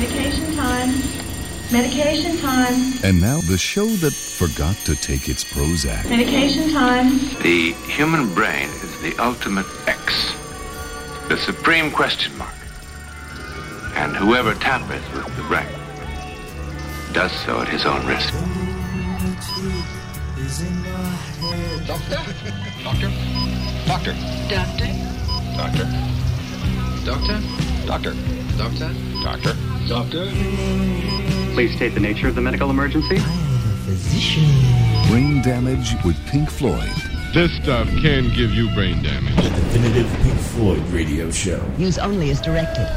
Medication time. Medication time. And now the show that forgot to take its Prozac. Medication time. The human brain is the ultimate X, the supreme question mark. And whoever tampers with the brain does so at his own risk. Doctor? Doctor? Doctor? Doctor. Doctor? Doctor? Doctor? Doctor? Doctor? Please state the nature of the medical emergency. I am a physician. Brain damage with Pink Floyd. This stuff can give you brain damage. The definitive Pink Floyd radio show. Use only as directed.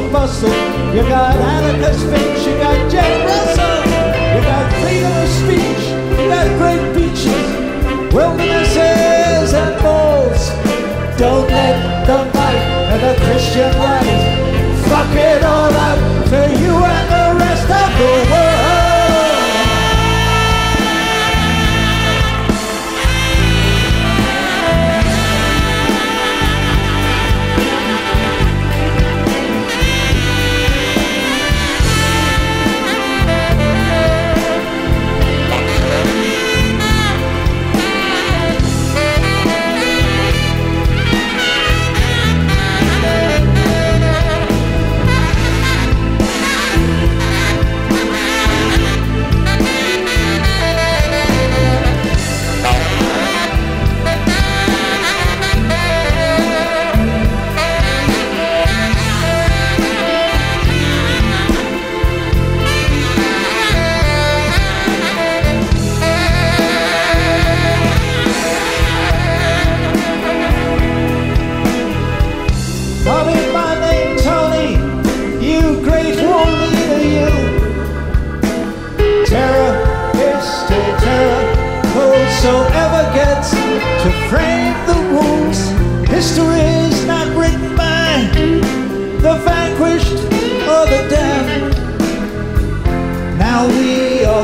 Donald Russell. You got Atticus Finch, you got Jack Russell. You got freedom of speech, you got great beaches, wildernesses and moles. Don't let the might and the Christian life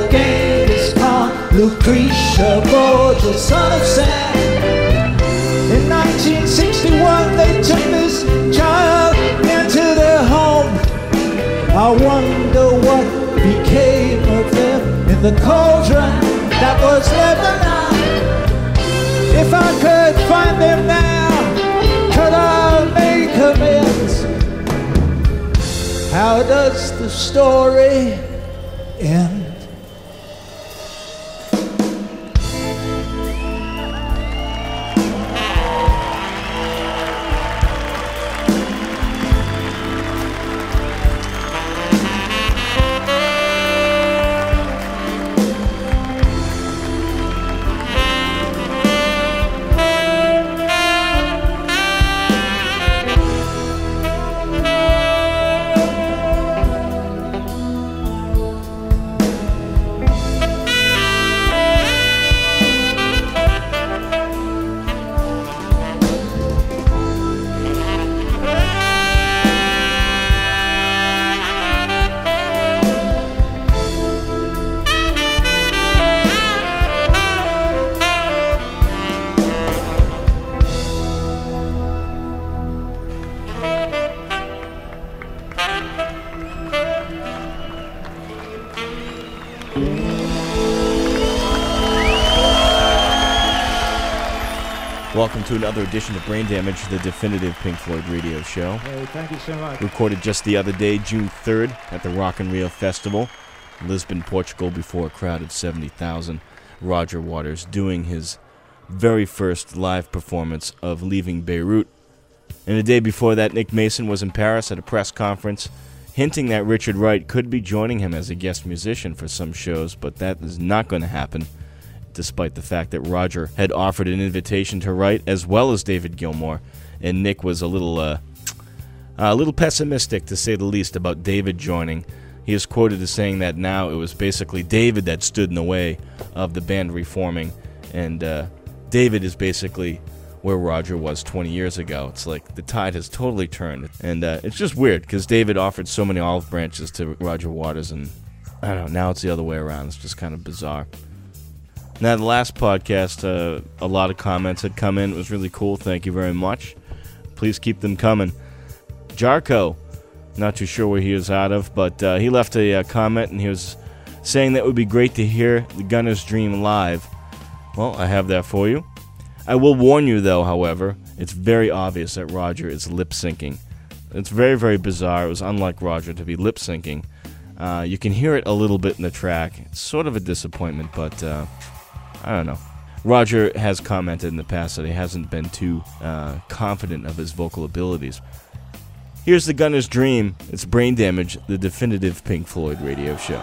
the game is called Lucretia Borgia, son of Sam. In 1961, they took this child into their home. I wonder what became of them in the cauldron that was Lebanon. If I could find them now, could I make amends? How does the story end? To another edition of Brain Damage, the definitive Pink Floyd radio show. Hey, thank you so much. Recorded just the other day, June 3rd, at the Rock in Rio Festival, Lisbon, Portugal, before a crowd of 70,000. Roger Waters doing his very first live performance of Leaving Beirut. And the day before that, Nick Mason was in Paris at a press conference, hinting that Richard Wright could be joining him as a guest musician for some shows, but that is not going to happen despite the fact that Roger had offered an invitation to Wright as well as David Gilmour, and Nick was a little uh, a little pessimistic to say the least about David joining. He is quoted as saying that now it was basically David that stood in the way of the band reforming, and uh, David is basically where Roger was 20 years ago. It's like the tide has totally turned, and uh, it's just weird because David offered so many olive branches to Roger Waters, and I don't know. Now it's the other way around. It's just kind of bizarre. Now, the last podcast, uh, a lot of comments had come in. It was really cool. Thank you very much. Please keep them coming. Jarko, not too sure where he is out of, but uh, he left a uh, comment and he was saying that it would be great to hear the Gunner's Dream live. Well, I have that for you. I will warn you, though, however, it's very obvious that Roger is lip syncing. It's very, very bizarre. It was unlike Roger to be lip syncing. Uh, you can hear it a little bit in the track. It's sort of a disappointment, but uh, I don't know. Roger has commented in the past that he hasn't been too uh, confident of his vocal abilities. Here's the Gunner's Dream. It's Brain Damage, the definitive Pink Floyd radio show.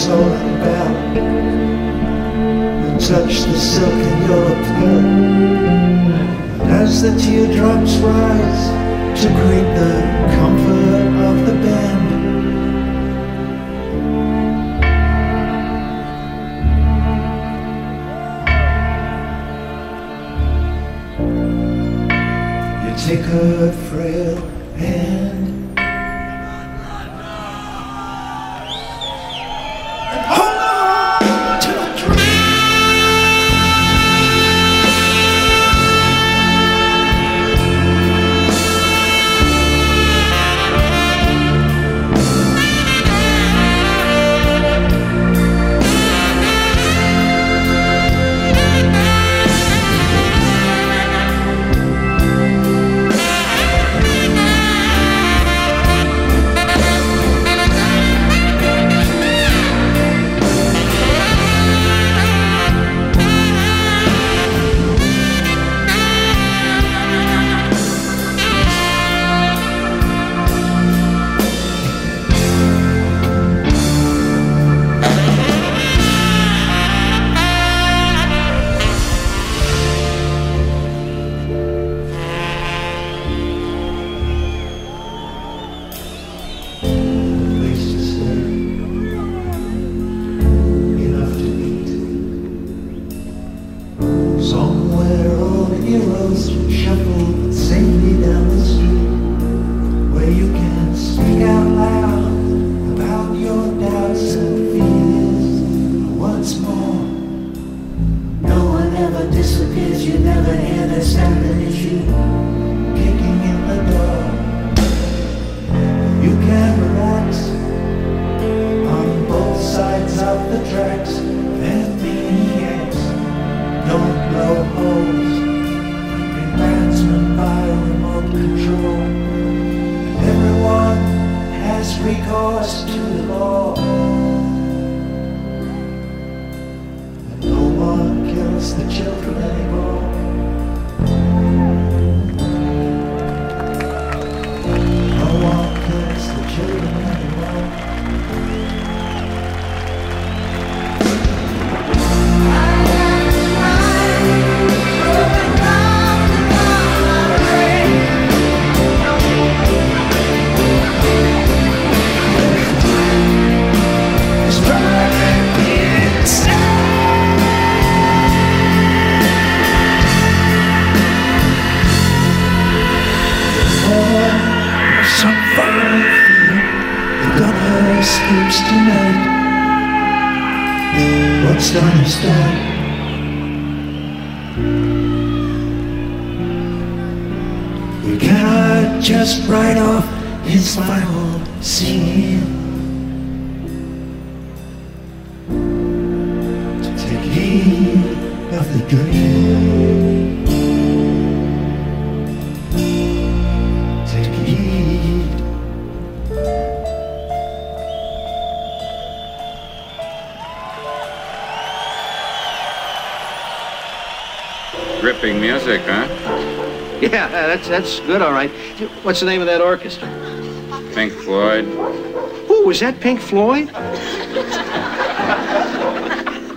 You the tolling bell and touch the silk in your lapel. As the teardrops rise to greet the comfort of the band, that's good, all right. What's the name of that orchestra? Pink Floyd. Ooh, was that Pink Floyd?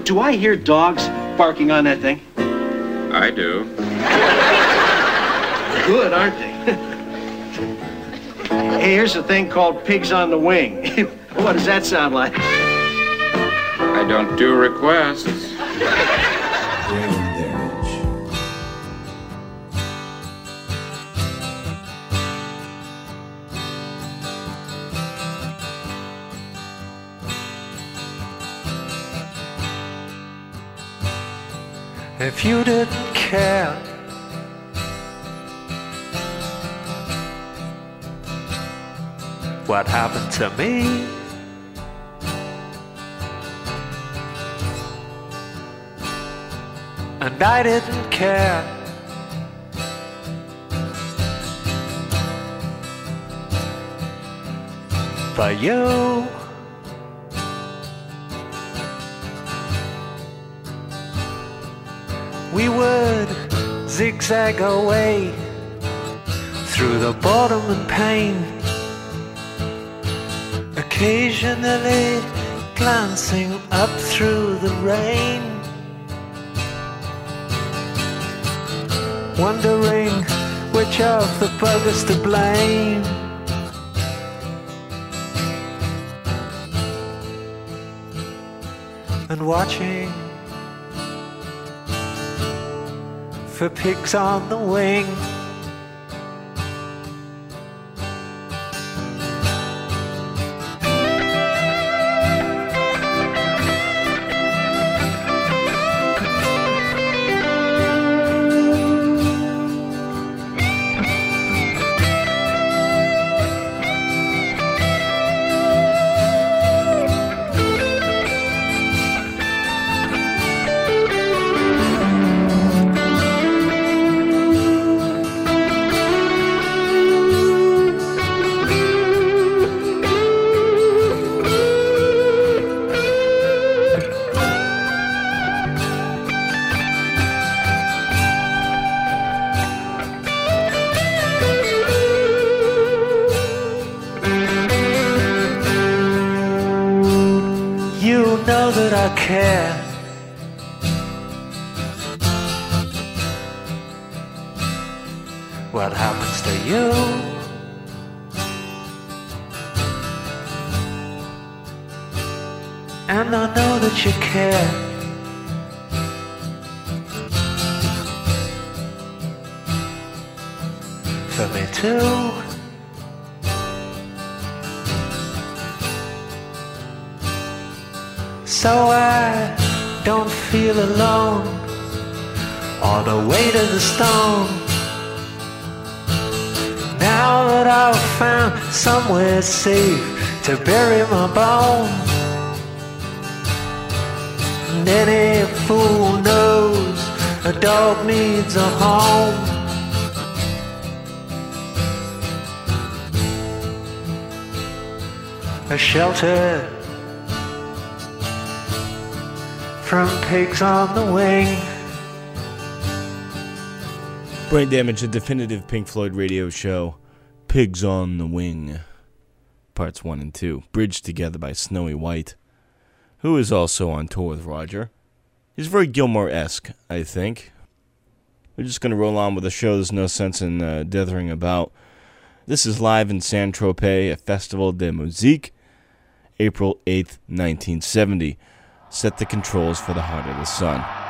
Do I hear dogs barking on that thing? I do. Good, aren't they? hey, here's a thing called Pigs on the Wing. what does that sound like? I don't do requests. You didn't care, what happened to me? And I didn't care. For you. We would zigzag away through the boredom and pain, occasionally glancing up through the rain, wondering which of the buggers to blame. And watching for pigs on the wing. The way to the stone. Now that I've found somewhere safe to bury my bones. And any fool knows a dog needs a home. a shelter from pigs on the wing. Brain Damage, a definitive Pink Floyd radio show. Pigs on the Wing. Parts 1 and 2. Bridged together by Snowy White, who is also on tour with Roger. He's very Gilmour esque, I think. We're just going to roll on with the show. There's no sense in uh, dithering about. This is live in Saint Tropez at Festival de Musique, April 8th, 1970. Set the controls for the Heart of the Sun.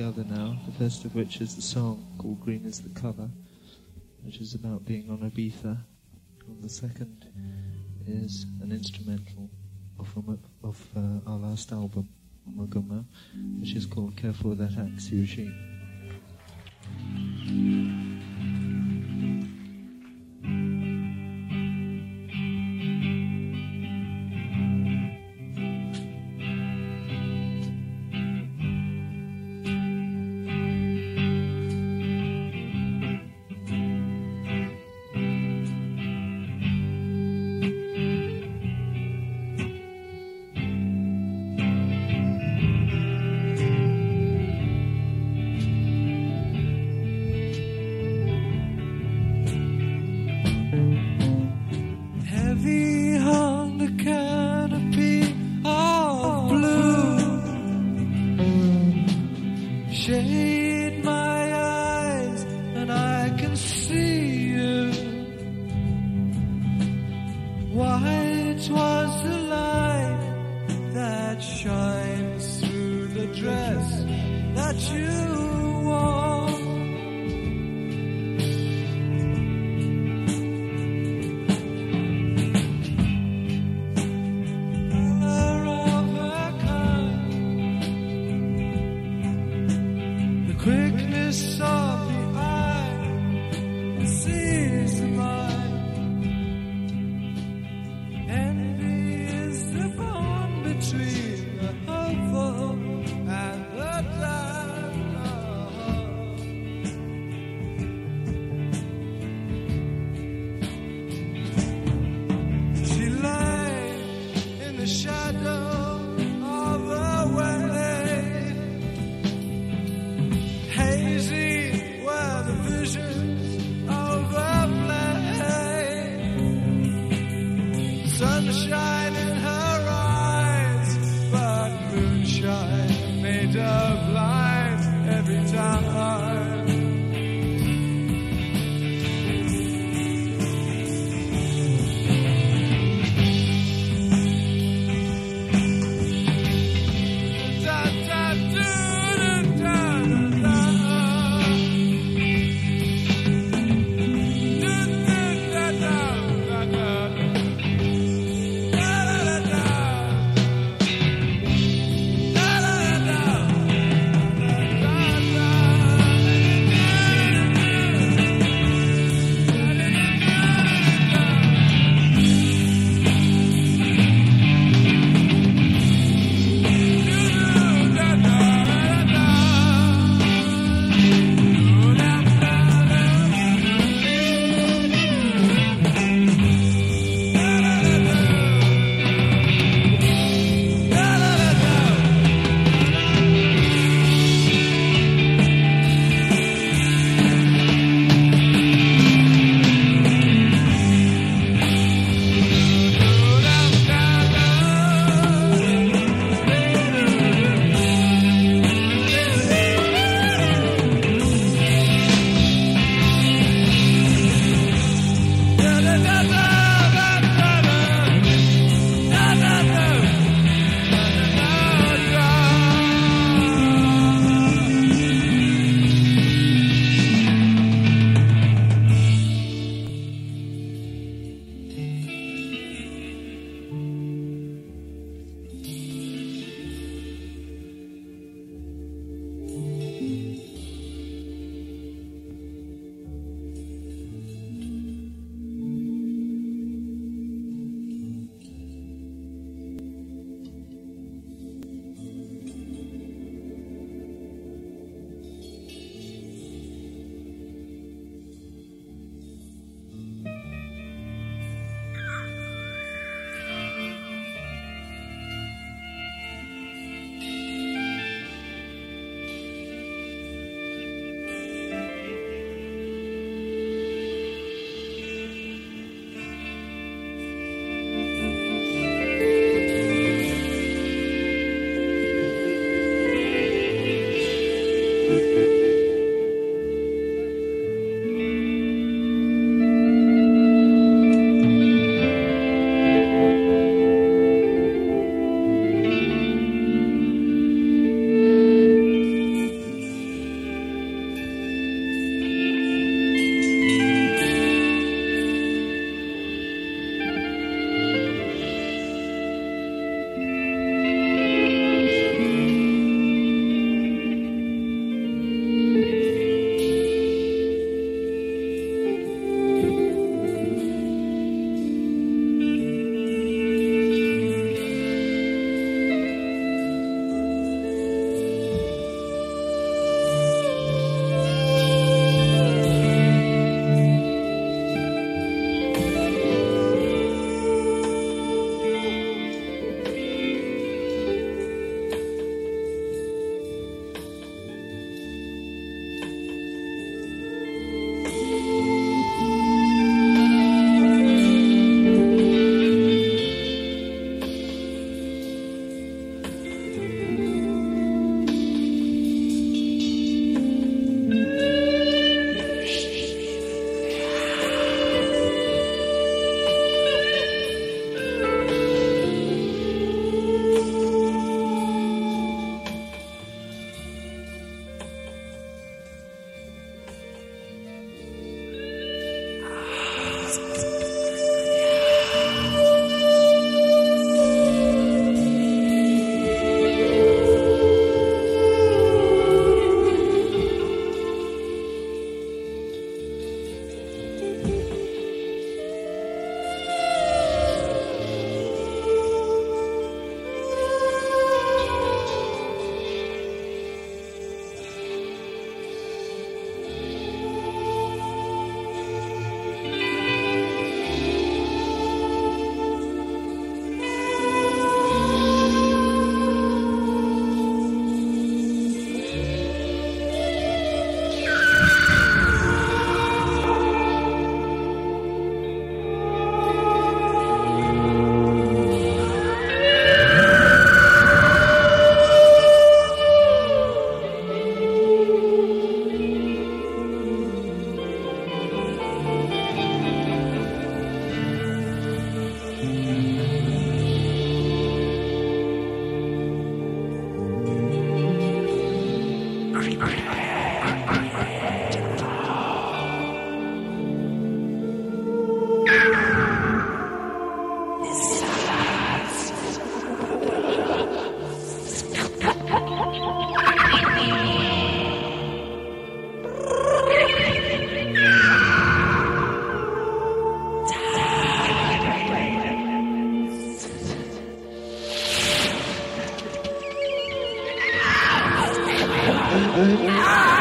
Together now. The first of which is the song called Green is the Color, which is about being on Ibiza. And the second is an instrumental off, of, uh, our last album, Ummagumma, which is called Careful That Axe, Eugene. Heavy you 啊 啊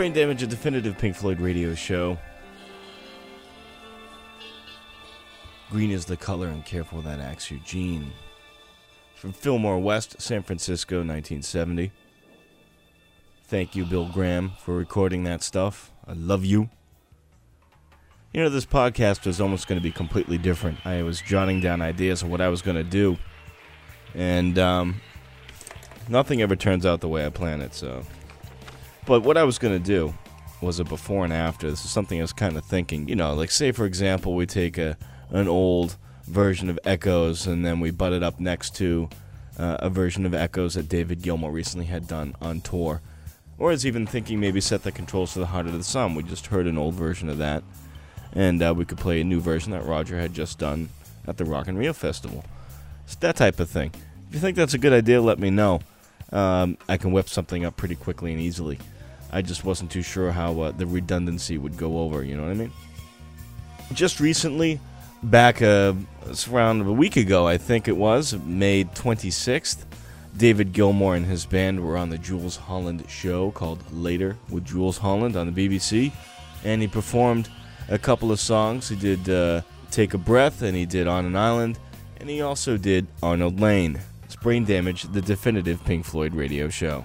Brain Damage, a definitive Pink Floyd radio show. Green is the color, and careful that axe Eugene. From Fillmore West, San Francisco, 1970. Thank you, Bill Graham, for recording that stuff. I love you. You know, this podcast was almost going to be completely different. I was jotting down ideas of what I was going to do, and um, nothing ever turns out the way I plan it, so. But what I was going to do was a before and after. This is something I was kind of thinking. You know, like, say, for example, we take a an old version of Echoes and then we butt it up next to uh, a version of Echoes that David Gilmour recently had done on tour. Or I was even thinking maybe set the controls to the heart of the sun. We just heard an old version of that and uh, we could play a new version that Roger had just done at the Rock in Rio Festival. It's that type of thing. If you think that's a good idea, let me know. Um, I can whip something up pretty quickly and easily. I just wasn't too sure how uh, the redundancy would go over. You know what I mean? Just recently, back uh, around a week ago, I think it was May 26th. David Gilmour and his band were on the Jools Holland show called Later with Jools Holland on the BBC, and he performed a couple of songs. He did uh, Take a Breath, and he did On an Island, and he also did Arnold Layne. Brain Damage, the definitive Pink Floyd radio show.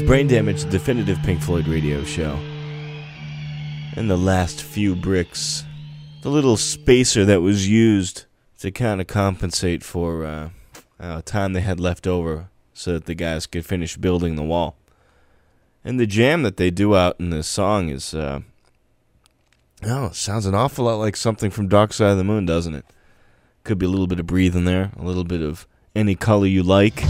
Brain Damage, the definitive Pink Floyd radio show. And the last few bricks, the little spacer that was used to kind of compensate for uh, uh, time they had left over so that the guys could finish building the wall. And the jam that they do out in this song is, uh, oh, sounds an awful lot like something from Dark Side of the Moon, doesn't it? Could be a little bit of breathing there, a little bit of any color you like.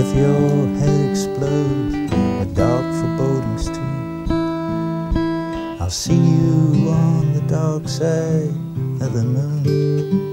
If your head explodes, a dark foreboding's too. I'll see you on the dark side of the moon.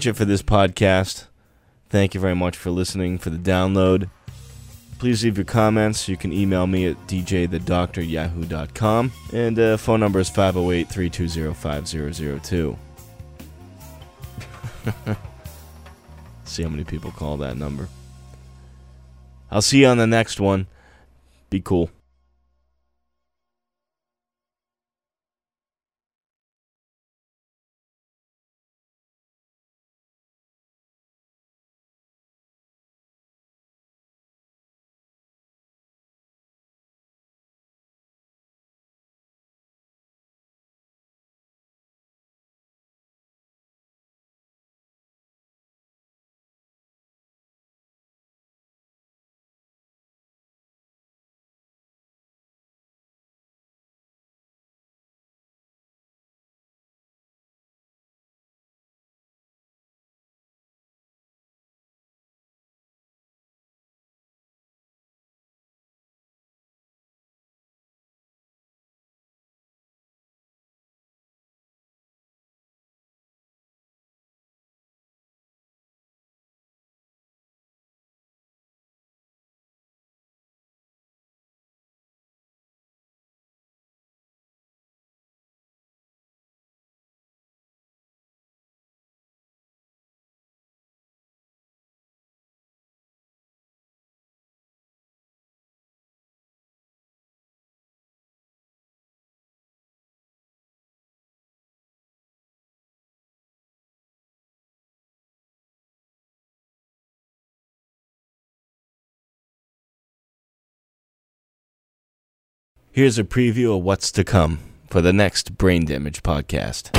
much it for this podcast. Thank you very much for listening, for the download. Please leave your comments. You can email me at djthedoctoryahoo.com. And the uh, phone number is 508 320 5002. See how many people call that number. I'll see you on the next one. Be cool. Here's a preview of what's to come for the next Brain Damage podcast.